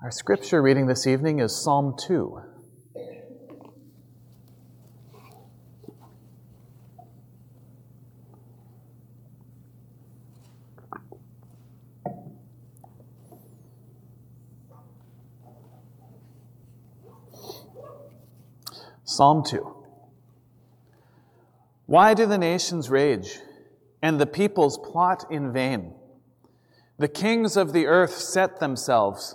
Our scripture reading this evening is Psalm 2. Psalm 2. Why do the nations rage and the peoples plot in vain? The kings of the earth set themselves,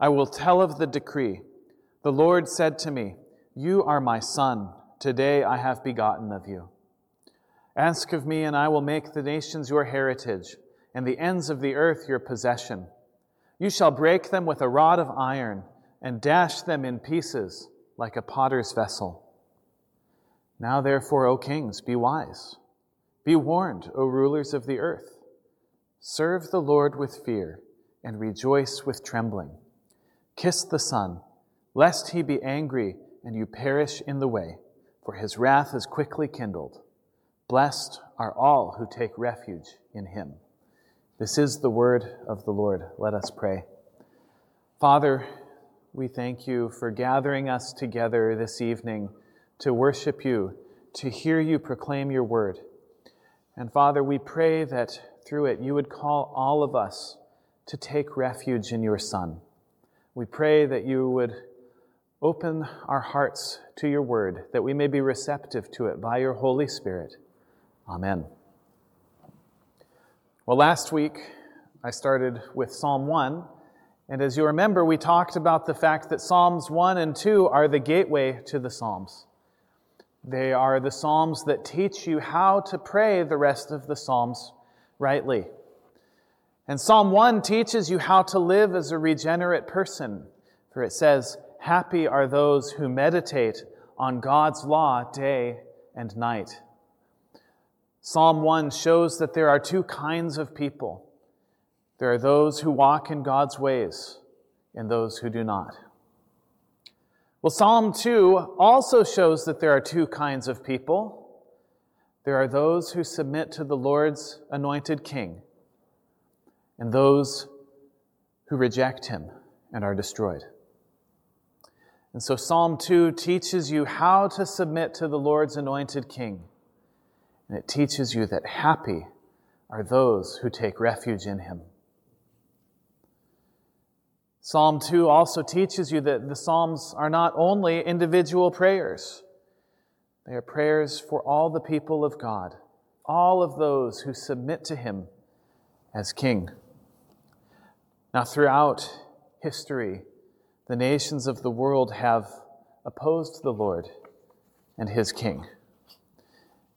I will tell of the decree. The Lord said to me, You are my son. Today I have begotten of you. Ask of me, and I will make the nations your heritage, and the ends of the earth your possession. You shall break them with a rod of iron, and dash them in pieces like a potter's vessel. Now, therefore, O kings, be wise. Be warned, O rulers of the earth. Serve the Lord with fear and rejoice with trembling. Kiss the Son, lest he be angry and you perish in the way, for his wrath is quickly kindled. Blessed are all who take refuge in him. This is the word of the Lord. Let us pray. Father, we thank you for gathering us together this evening to worship you, to hear you proclaim your word. And Father, we pray that through it you would call all of us to take refuge in your Son. We pray that you would open our hearts to your word, that we may be receptive to it by your Holy Spirit. Amen. Well, last week I started with Psalm 1 and as you remember, we talked about the fact that Psalms 1 and 2 are the gateway to the Psalms. They are the Psalms that teach you how to pray the rest of the Psalms rightly. And Psalm 1 teaches you how to live as a regenerate person, for it says, Happy are those who meditate on God's law day and night. Psalm 1 shows that there are two kinds of people there are those who walk in God's ways and those who do not. Well, Psalm 2 also shows that there are two kinds of people. There are those who submit to the Lord's anointed king, and those who reject him and are destroyed. And so Psalm 2 teaches you how to submit to the Lord's anointed king. And it teaches you that happy are those who take refuge in him. Psalm 2 also teaches you that the Psalms are not only individual prayers, they are prayers for all the people of God, all of those who submit to Him as King. Now, throughout history, the nations of the world have opposed the Lord and His King.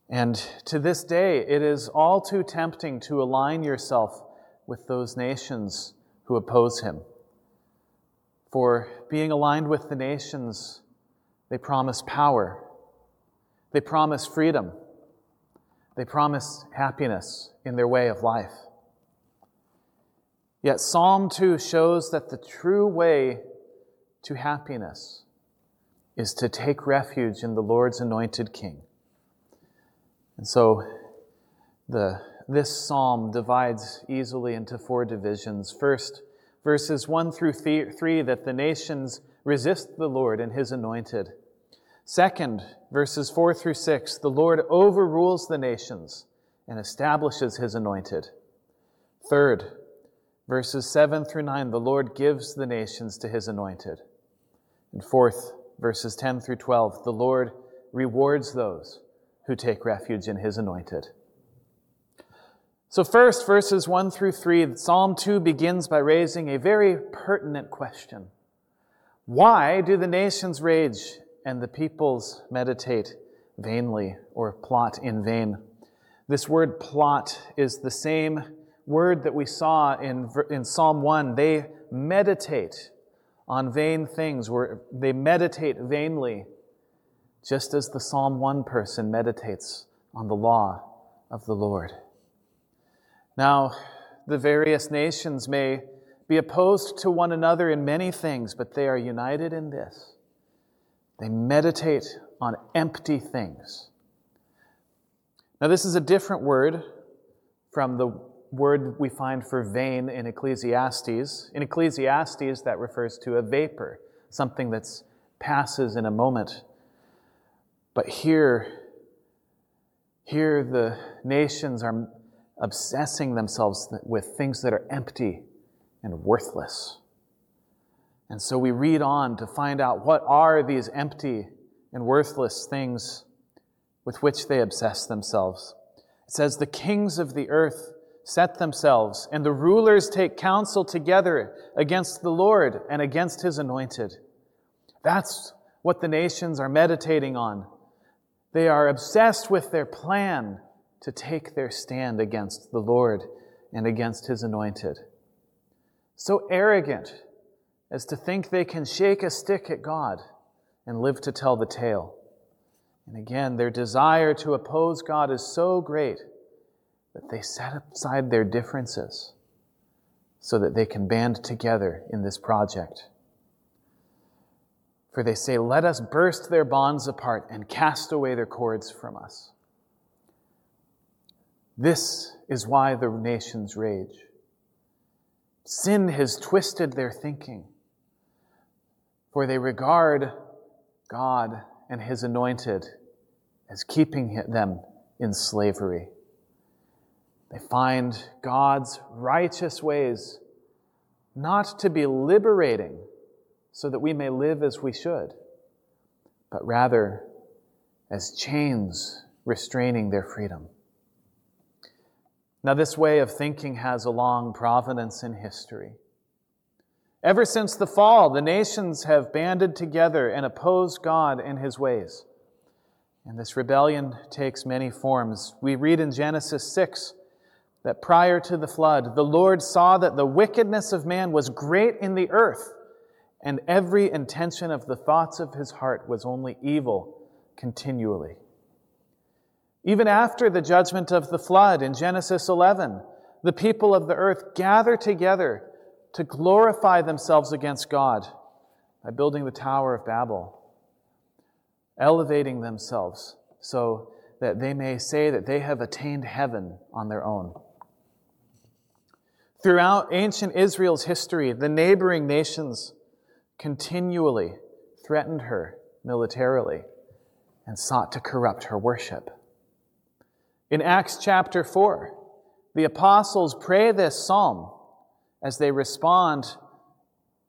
And to this day, it is all too tempting to align yourself with those nations who oppose Him. For being aligned with the nations, they promise power, they promise freedom, they promise happiness in their way of life. Yet Psalm 2 shows that the true way to happiness is to take refuge in the Lord's anointed King. And so the, this psalm divides easily into four divisions. First, verses 1 through 3, that the nations resist the Lord and his anointed. Second, verses 4 through 6, the Lord overrules the nations and establishes his anointed. Third, verses 7 through 9, the Lord gives the nations to his anointed. And fourth, verses 10 through 12, the Lord rewards those who take refuge in his anointed. So, first, verses 1 through 3, Psalm 2 begins by raising a very pertinent question Why do the nations rage and the peoples meditate vainly or plot in vain? This word plot is the same word that we saw in, in Psalm 1. They meditate on vain things, where they meditate vainly, just as the Psalm 1 person meditates on the law of the Lord. Now, the various nations may be opposed to one another in many things, but they are united in this. They meditate on empty things. Now, this is a different word from the word we find for vain in Ecclesiastes. In Ecclesiastes, that refers to a vapor, something that passes in a moment. But here, here the nations are obsessing themselves with things that are empty and worthless. And so we read on to find out what are these empty and worthless things with which they obsess themselves. It says, The kings of the earth set themselves, and the rulers take counsel together against the Lord and against his anointed. That's what the nations are meditating on. They are obsessed with their plan to take their stand against the Lord and against his anointed. So arrogant as to think they can shake a stick at God and live to tell the tale. And again, their desire to oppose God is so great that they set aside their differences so that they can band together in this project. For they say, Let us burst their bonds apart and cast away their cords from us. This is why the nations rage. Sin has twisted their thinking, for they regard God and His anointed as keeping them in slavery. They find God's righteous ways not to be liberating so that we may live as we should, but rather as chains restraining their freedom. Now, this way of thinking has a long provenance in history. Ever since the fall, the nations have banded together and opposed God and his ways. And this rebellion takes many forms. We read in Genesis 6 that prior to the flood, the Lord saw that the wickedness of man was great in the earth, and every intention of the thoughts of his heart was only evil continually. Even after the judgment of the flood in Genesis 11, the people of the earth gather together to glorify themselves against God by building the Tower of Babel, elevating themselves so that they may say that they have attained heaven on their own. Throughout ancient Israel's history, the neighboring nations continually threatened her militarily and sought to corrupt her worship. In Acts chapter 4, the apostles pray this psalm as they respond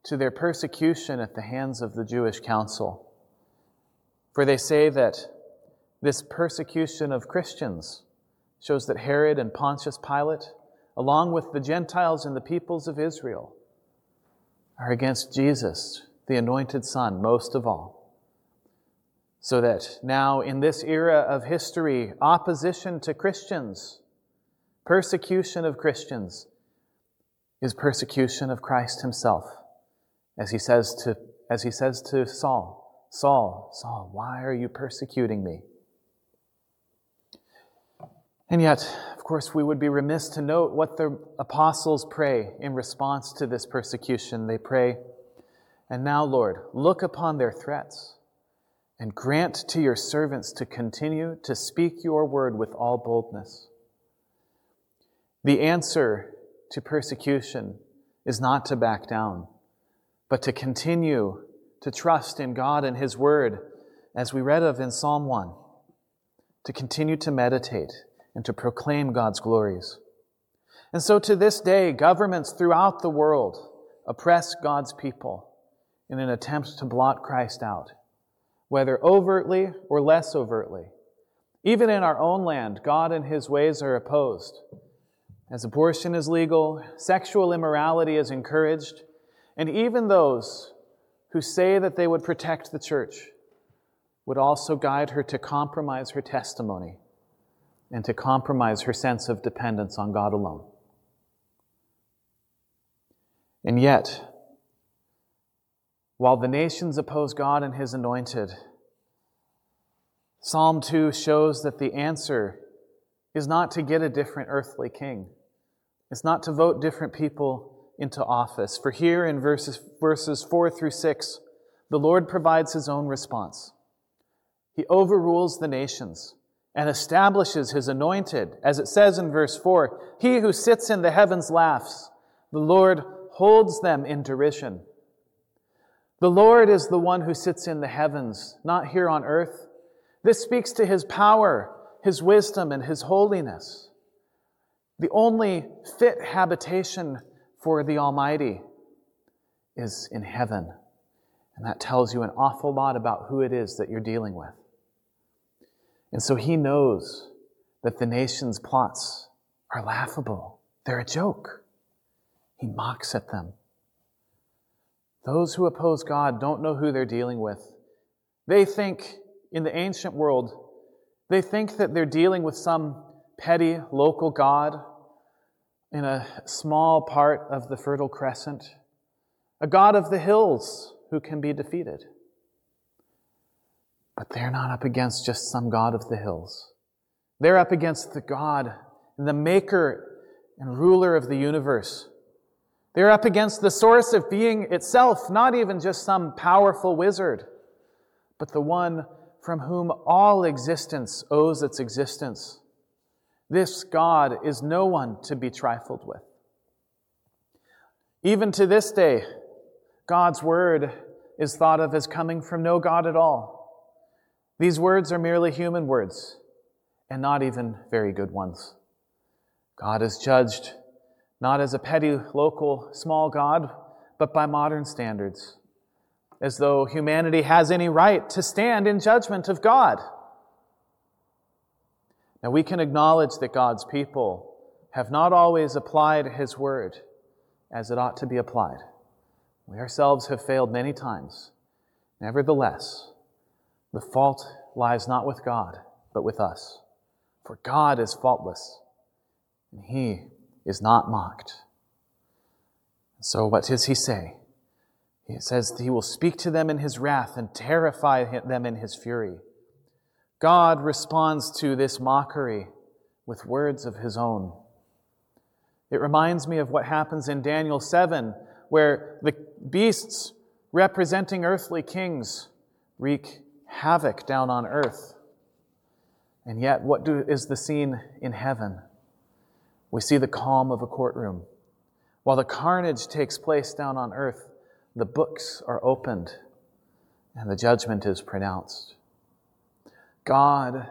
to their persecution at the hands of the Jewish council. For they say that this persecution of Christians shows that Herod and Pontius Pilate, along with the Gentiles and the peoples of Israel, are against Jesus, the anointed Son, most of all. So that now, in this era of history, opposition to Christians, persecution of Christians, is persecution of Christ himself. As he says to, as he says to Saul, Saul, Saul, why are you persecuting me? And yet, of course, we would be remiss to note what the apostles pray in response to this persecution. They pray, And now, Lord, look upon their threats and grant to your servants to continue to speak your word with all boldness. The answer to persecution is not to back down, but to continue to trust in God and His word, as we read of in Psalm 1, to continue to meditate and to proclaim God's glories. And so to this day, governments throughout the world oppress God's people in an attempt to blot Christ out whether overtly or less overtly. Even in our own land, God and his ways are opposed. As abortion is legal, sexual immorality is encouraged, and even those who say that they would protect the church would also guide her to compromise her testimony and to compromise her sense of dependence on God alone. And yet, while the nations oppose God and his anointed. Psalm 2 shows that the answer is not to get a different earthly king. It's not to vote different people into office. For here in verses, verses 4 through 6, the Lord provides his own response. He overrules the nations and establishes his anointed. As it says in verse 4, He who sits in the heavens laughs. The Lord holds them in derision. The Lord is the one who sits in the heavens, not here on earth. This speaks to his power, his wisdom, and his holiness. The only fit habitation for the Almighty is in heaven. And that tells you an awful lot about who it is that you're dealing with. And so he knows that the nation's plots are laughable, they're a joke. He mocks at them. Those who oppose God don't know who they're dealing with. They think, in the ancient world, they think that they're dealing with some petty local God in a small part of the Fertile Crescent, a God of the hills who can be defeated. But they're not up against just some God of the hills. They're up against the God, and the maker and ruler of the universe. They're up against the source of being itself, not even just some powerful wizard, but the one from whom all existence owes its existence. This God is no one to be trifled with. Even to this day, God's word is thought of as coming from no God at all. These words are merely human words, and not even very good ones. God is judged not as a petty local small God, but by modern standards, as though humanity has any right to stand in judgment of God. Now, we can acknowledge that God's people have not always applied His word as it ought to be applied. We ourselves have failed many times. Nevertheless, the fault lies not with God, but with us. For God is faultless, and He is not mocked. So, what does He say? He says He will speak to them in His wrath and terrify them in His fury. God responds to this mockery with words of His own. It reminds me of what happens in Daniel 7, where the beasts representing earthly kings wreak havoc down on earth. And yet, what do, is the scene in heaven? We see the calm of a courtroom. While the carnage takes place down on earth, the books are opened and the judgment is pronounced. God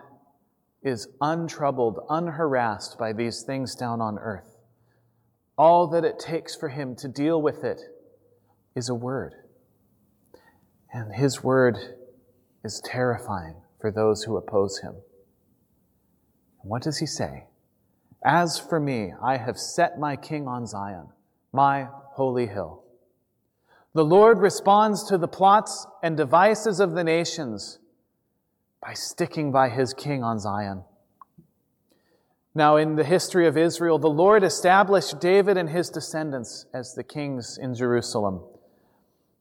is untroubled, unharassed by these things down on earth. All that it takes for him to deal with it is a word. And his word is terrifying for those who oppose him. What does he say? As for me, I have set my king on Zion, my holy hill. The Lord responds to the plots and devices of the nations by sticking by his king on Zion. Now, in the history of Israel, the Lord established David and his descendants as the kings in Jerusalem.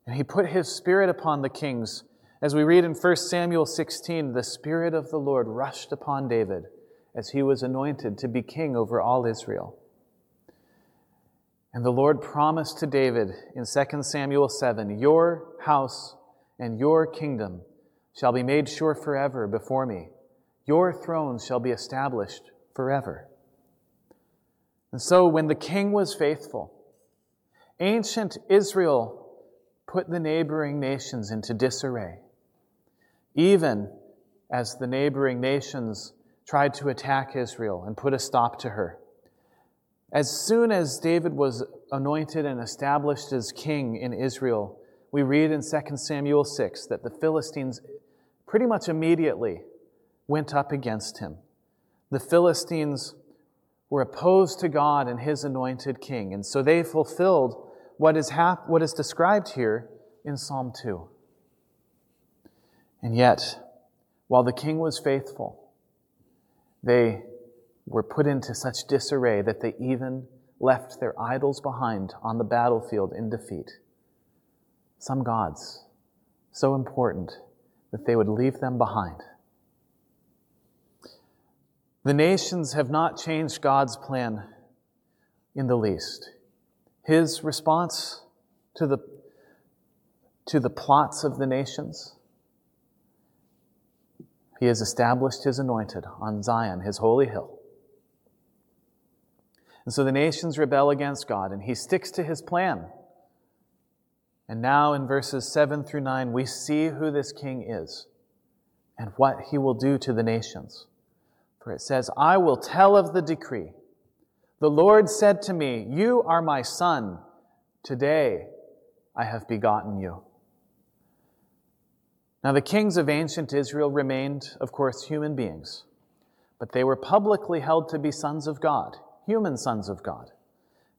And he put his spirit upon the kings as we read in 1 Samuel 16, the Spirit of the Lord rushed upon David as he was anointed to be king over all Israel. And the Lord promised to David in 2 Samuel 7 Your house and your kingdom shall be made sure forever before me. Your throne shall be established forever. And so, when the king was faithful, ancient Israel put the neighboring nations into disarray even as the neighboring nations tried to attack Israel and put a stop to her. As soon as David was anointed and established as king in Israel, we read in 2 Samuel 6 that the Philistines pretty much immediately went up against him. The Philistines were opposed to God and his anointed king, and so they fulfilled what is, hap- what is described here in Psalm 2. And yet, while the king was faithful, they were put into such disarray that they even left their idols behind on the battlefield in defeat. some gods so important that they would leave them behind. The nations have not changed God's plan in the least. His response to the, to the plots of the nations, he has established his anointed on Zion, his holy hill. And so the nations rebel against God, and he sticks to his plan. And now in verses 7 through 9, we see who this king is and what he will do to the nations. For it says, I will tell of the decree. The Lord said to me, You are my son. Today I have begotten you. Now, the kings of ancient Israel remained, of course, human beings, but they were publicly held to be sons of God, human sons of God.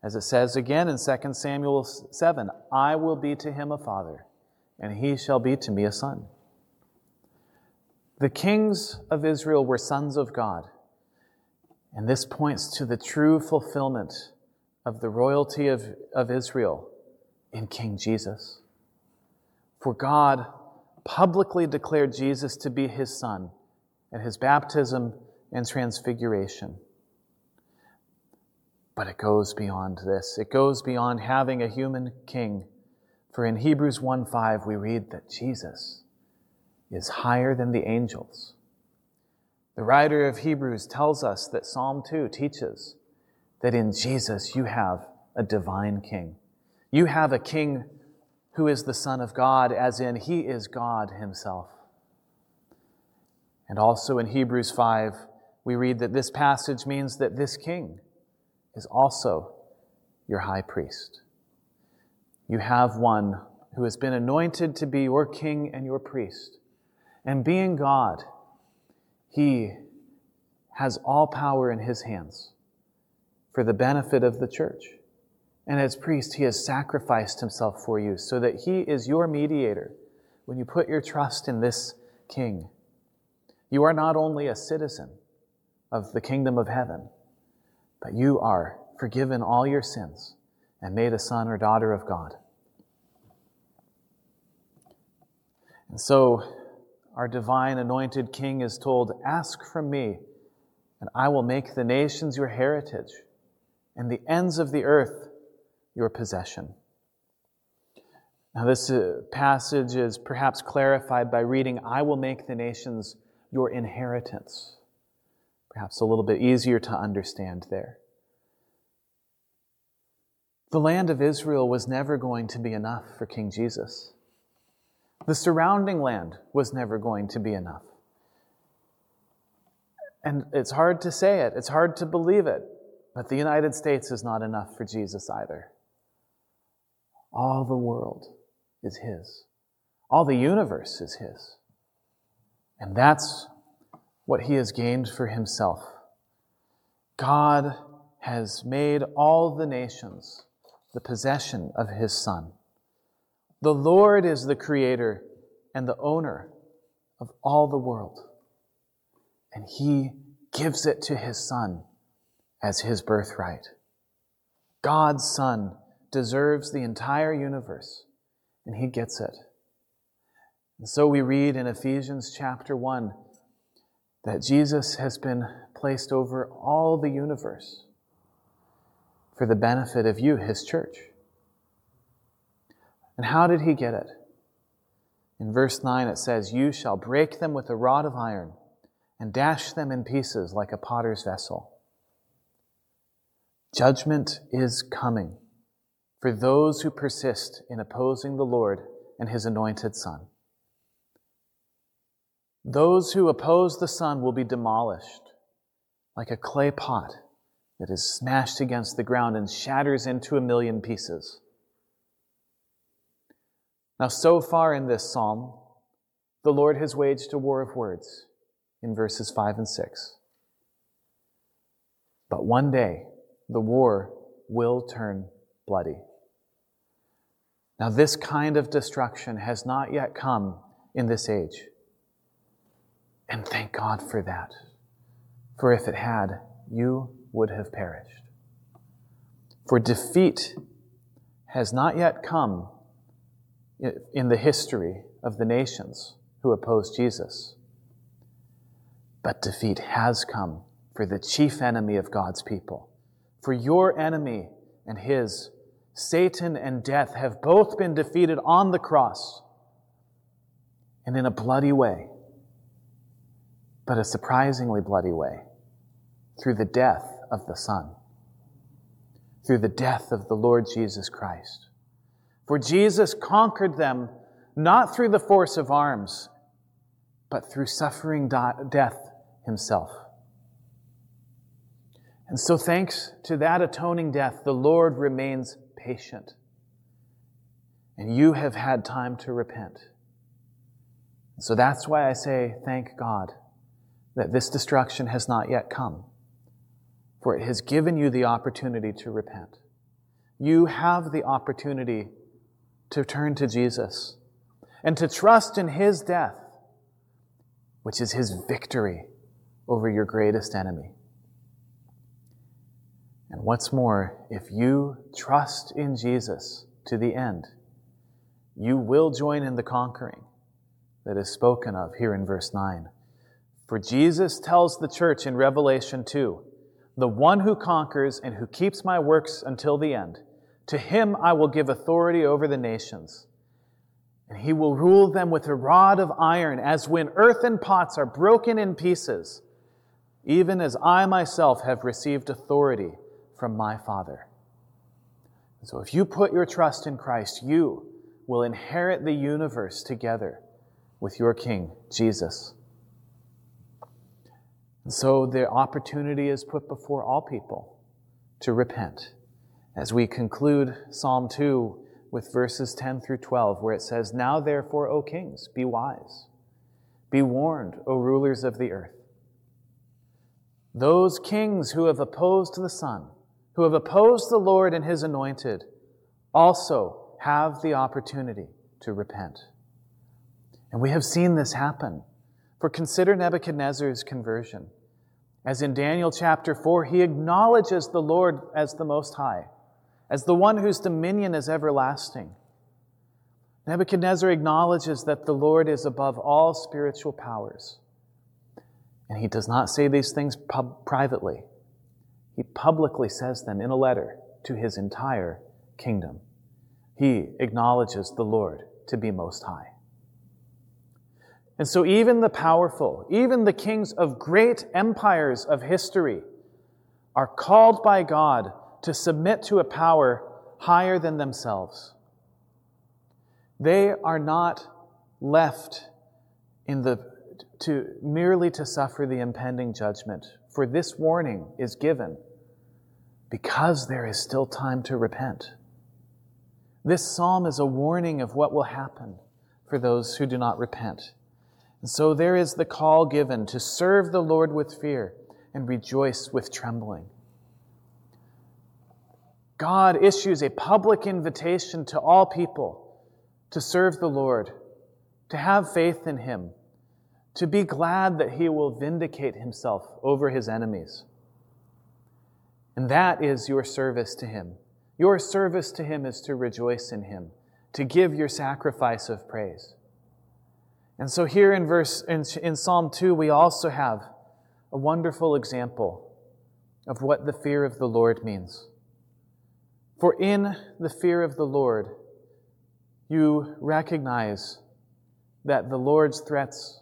As it says again in 2 Samuel 7 I will be to him a father, and he shall be to me a son. The kings of Israel were sons of God. And this points to the true fulfillment of the royalty of, of Israel in King Jesus. For God publicly declared Jesus to be his son at his baptism and transfiguration. But it goes beyond this. It goes beyond having a human king. For in Hebrews 1 5, we read that Jesus is higher than the angels. The writer of Hebrews tells us that Psalm 2 teaches that in Jesus you have a divine king. You have a king who is the Son of God, as in he is God himself. And also in Hebrews 5, we read that this passage means that this king is also your high priest. You have one who has been anointed to be your king and your priest. And being God, he has all power in his hands for the benefit of the church. And as priest, he has sacrificed himself for you so that he is your mediator when you put your trust in this king. You are not only a citizen of the kingdom of heaven, but you are forgiven all your sins and made a son or daughter of God. And so, our divine anointed king is told, Ask from me, and I will make the nations your heritage, and the ends of the earth your possession. Now, this uh, passage is perhaps clarified by reading, I will make the nations your inheritance. Perhaps a little bit easier to understand there. The land of Israel was never going to be enough for King Jesus. The surrounding land was never going to be enough. And it's hard to say it, it's hard to believe it, but the United States is not enough for Jesus either. All the world is His, all the universe is His. And that's what He has gained for Himself. God has made all the nations the possession of His Son. The Lord is the creator and the owner of all the world. And he gives it to his son as his birthright. God's son deserves the entire universe, and he gets it. And so we read in Ephesians chapter 1 that Jesus has been placed over all the universe for the benefit of you, his church. And how did he get it? In verse 9 it says, You shall break them with a rod of iron and dash them in pieces like a potter's vessel. Judgment is coming for those who persist in opposing the Lord and his anointed Son. Those who oppose the Son will be demolished like a clay pot that is smashed against the ground and shatters into a million pieces. Now, so far in this psalm, the Lord has waged a war of words in verses 5 and 6. But one day, the war will turn bloody. Now, this kind of destruction has not yet come in this age. And thank God for that. For if it had, you would have perished. For defeat has not yet come in the history of the nations who opposed Jesus. But defeat has come for the chief enemy of God's people. For your enemy and his, Satan and death, have both been defeated on the cross and in a bloody way, but a surprisingly bloody way, through the death of the Son, through the death of the Lord Jesus Christ. For Jesus conquered them not through the force of arms, but through suffering death himself. And so, thanks to that atoning death, the Lord remains patient. And you have had time to repent. So that's why I say, thank God that this destruction has not yet come, for it has given you the opportunity to repent. You have the opportunity to turn to Jesus and to trust in his death, which is his victory over your greatest enemy. And what's more, if you trust in Jesus to the end, you will join in the conquering that is spoken of here in verse 9. For Jesus tells the church in Revelation 2 The one who conquers and who keeps my works until the end, to him I will give authority over the nations. And he will rule them with a rod of iron, as when earthen pots are broken in pieces, even as I myself have received authority from my Father. So if you put your trust in Christ, you will inherit the universe together with your King, Jesus. And so the opportunity is put before all people to repent. As we conclude Psalm 2 with verses 10 through 12, where it says, Now therefore, O kings, be wise. Be warned, O rulers of the earth. Those kings who have opposed the Son, who have opposed the Lord and his anointed, also have the opportunity to repent. And we have seen this happen. For consider Nebuchadnezzar's conversion. As in Daniel chapter 4, he acknowledges the Lord as the Most High, as the one whose dominion is everlasting. Nebuchadnezzar acknowledges that the Lord is above all spiritual powers. And he does not say these things pub- privately. He publicly says them in a letter to his entire kingdom. He acknowledges the Lord to be most high. And so, even the powerful, even the kings of great empires of history, are called by God to submit to a power higher than themselves. They are not left in the, to, merely to suffer the impending judgment, for this warning is given because there is still time to repent. This psalm is a warning of what will happen for those who do not repent. And so there is the call given to serve the Lord with fear and rejoice with trembling. God issues a public invitation to all people to serve the Lord, to have faith in Him, to be glad that He will vindicate Himself over His enemies. And that is your service to Him. Your service to Him is to rejoice in Him, to give your sacrifice of praise. And so here in verse in, in Psalm 2 we also have a wonderful example of what the fear of the Lord means. For in the fear of the Lord you recognize that the Lord's threats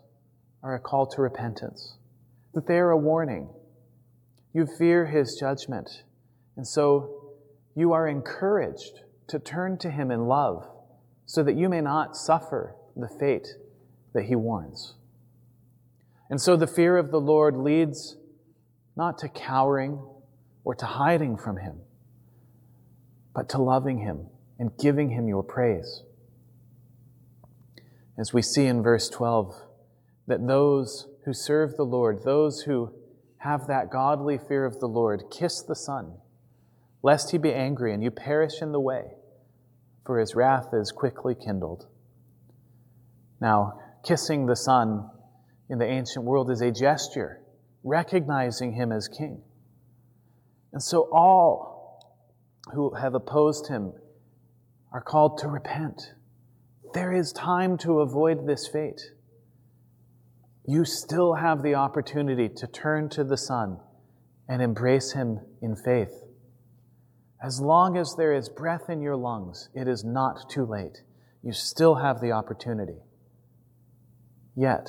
are a call to repentance, that they are a warning. You fear his judgment, and so you are encouraged to turn to him in love so that you may not suffer the fate that he warns. And so the fear of the Lord leads not to cowering or to hiding from him, but to loving him and giving him your praise. As we see in verse 12, that those who serve the Lord, those who have that godly fear of the Lord, kiss the Son, lest he be angry and you perish in the way, for his wrath is quickly kindled. Now, kissing the Son in the ancient world is a gesture, recognizing him as king. And so all who have opposed him are called to repent, there is time to avoid this fate. You still have the opportunity to turn to the Son and embrace Him in faith. As long as there is breath in your lungs, it is not too late. You still have the opportunity. Yet,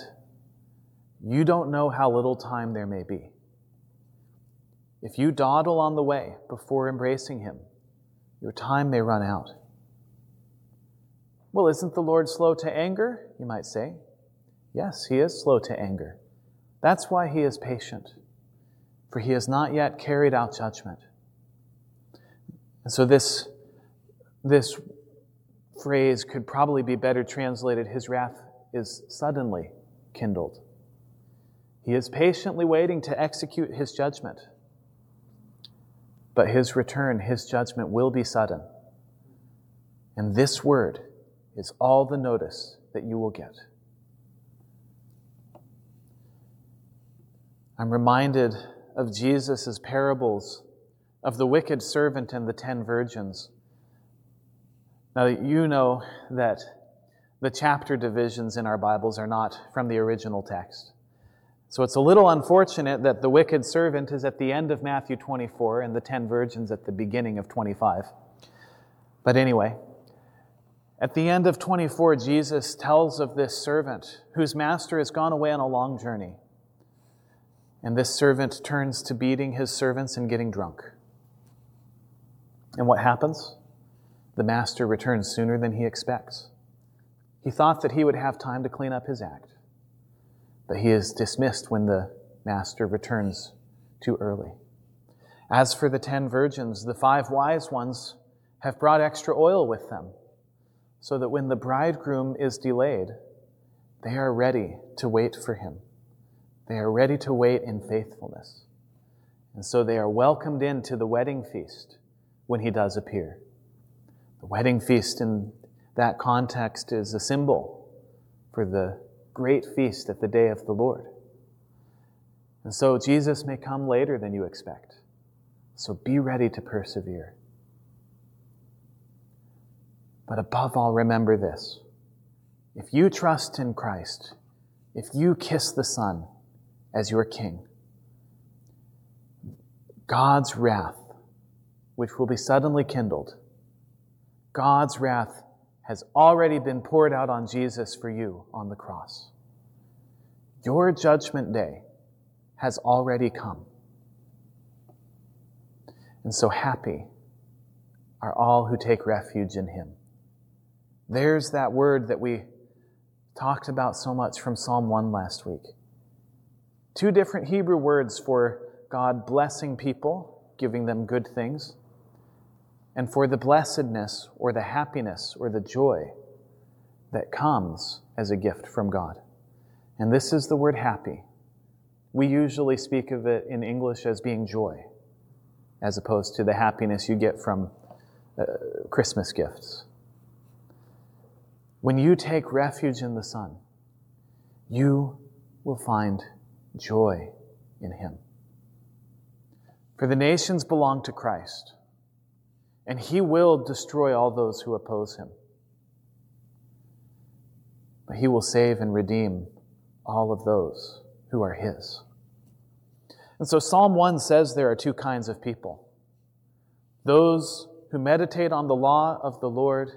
you don't know how little time there may be. If you dawdle on the way before embracing Him, your time may run out. Well, isn't the Lord slow to anger? You might say. Yes, He is slow to anger. That's why He is patient, for He has not yet carried out judgment. And so this, this phrase could probably be better translated His wrath is suddenly kindled. He is patiently waiting to execute His judgment. But His return, His judgment will be sudden. And this word is all the notice that you will get. I'm reminded of Jesus' parables of the wicked servant and the ten virgins. Now, you know that the chapter divisions in our Bibles are not from the original text. So it's a little unfortunate that the wicked servant is at the end of Matthew 24 and the ten virgins at the beginning of 25. But anyway, at the end of 24, Jesus tells of this servant whose master has gone away on a long journey. And this servant turns to beating his servants and getting drunk. And what happens? The master returns sooner than he expects. He thought that he would have time to clean up his act, but he is dismissed when the master returns too early. As for the ten virgins, the five wise ones have brought extra oil with them, so that when the bridegroom is delayed, they are ready to wait for him. They are ready to wait in faithfulness. And so they are welcomed into the wedding feast when he does appear. The wedding feast in that context is a symbol for the great feast at the day of the Lord. And so Jesus may come later than you expect. So be ready to persevere. But above all, remember this. If you trust in Christ, if you kiss the Son as your King, God's wrath which will be suddenly kindled. God's wrath has already been poured out on Jesus for you on the cross. Your judgment day has already come. And so happy are all who take refuge in him. There's that word that we talked about so much from Psalm 1 last week. Two different Hebrew words for God blessing people, giving them good things, and for the blessedness or the happiness or the joy that comes as a gift from God. And this is the word happy. We usually speak of it in English as being joy, as opposed to the happiness you get from uh, Christmas gifts. When you take refuge in the Son, you will find joy in Him. For the nations belong to Christ and he will destroy all those who oppose him. But he will save and redeem all of those who are his. And so Psalm 1 says there are two kinds of people those who meditate on the law of the Lord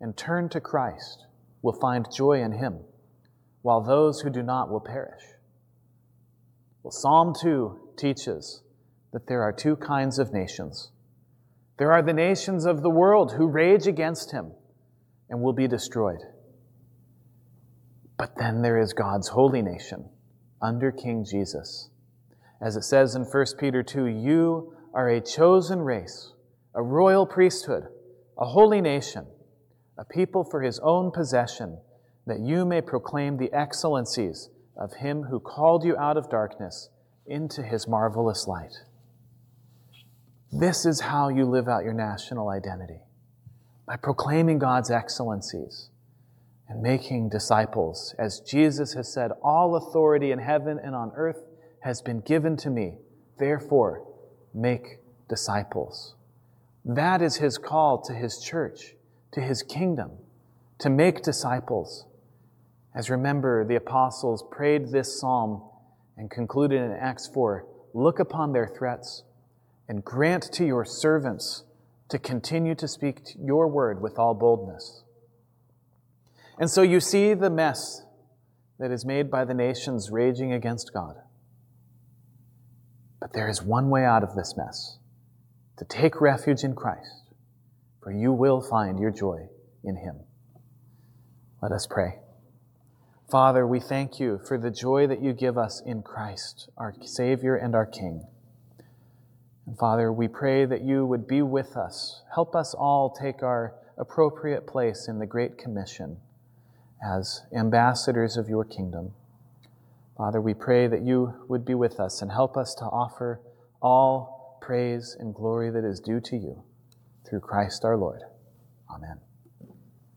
and turn to Christ will find joy in him, while those who do not will perish. Well, Psalm 2 teaches that there are two kinds of nations there are the nations of the world who rage against him and will be destroyed. But then there is God's holy nation under King Jesus. As it says in 1 Peter 2, you are a chosen race, a royal priesthood, a holy nation, a people for his own possession, that you may proclaim the excellencies of him who called you out of darkness into his marvelous light. This is how you live out your national identity by proclaiming God's excellencies and making disciples. As Jesus has said, All authority in heaven and on earth has been given to me. Therefore, make disciples. That is his call to his church, to his kingdom, to make disciples. As remember, the apostles prayed this psalm and concluded in Acts 4 Look upon their threats and grant to your servants to continue to speak your word with all boldness. And so you see the mess that is made by the nations raging against God. But there is one way out of this mess to take refuge in Christ, for you will find your joy in Him. Let us pray. Father, we thank you for the joy that you give us in Christ, our Savior and our King. And Father, we pray that you would be with us. Help us all take our appropriate place in the Great Commission as ambassadors of your kingdom. Father, we pray that you would be with us and help us to offer all praise and glory that is due to you through Christ our Lord. Amen.